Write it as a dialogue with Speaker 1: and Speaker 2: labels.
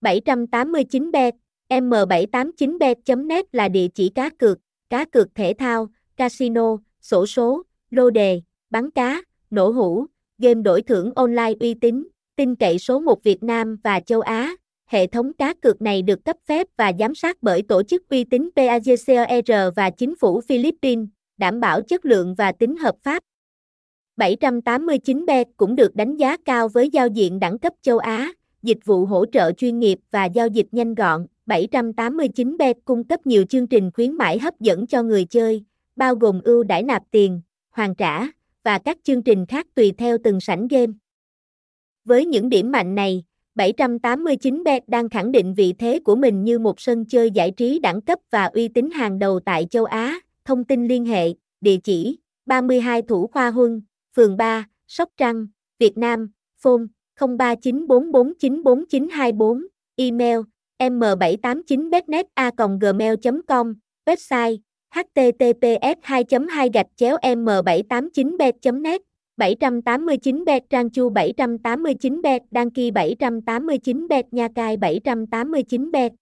Speaker 1: 789bet, m789bet.net là địa chỉ cá cược, cá cược thể thao, casino, sổ số, lô đề, bắn cá, nổ hũ, game đổi thưởng online uy tín, tin cậy số 1 Việt Nam và châu Á. Hệ thống cá cược này được cấp phép và giám sát bởi tổ chức uy tín PAGCOR và chính phủ Philippines, đảm bảo chất lượng và tính hợp pháp. 789bet cũng được đánh giá cao với giao diện đẳng cấp châu Á, dịch vụ hỗ trợ chuyên nghiệp và giao dịch nhanh gọn. 789bet cung cấp nhiều chương trình khuyến mãi hấp dẫn cho người chơi, bao gồm ưu đãi nạp tiền, hoàn trả và các chương trình khác tùy theo từng sảnh game. Với những điểm mạnh này, 789bet đang khẳng định vị thế của mình như một sân chơi giải trí đẳng cấp và uy tín hàng đầu tại châu Á. Thông tin liên hệ, địa chỉ 32 Thủ Khoa Huân, phường 3, Sóc Trăng, Việt Nam, phone 0394494924, email m789betnet a gmail.com, website https 2 2 gạch chéo m 789 bet net 789 bet Trang Chu 789 bet Đăng ký 789 bet Nha Cai 789 bet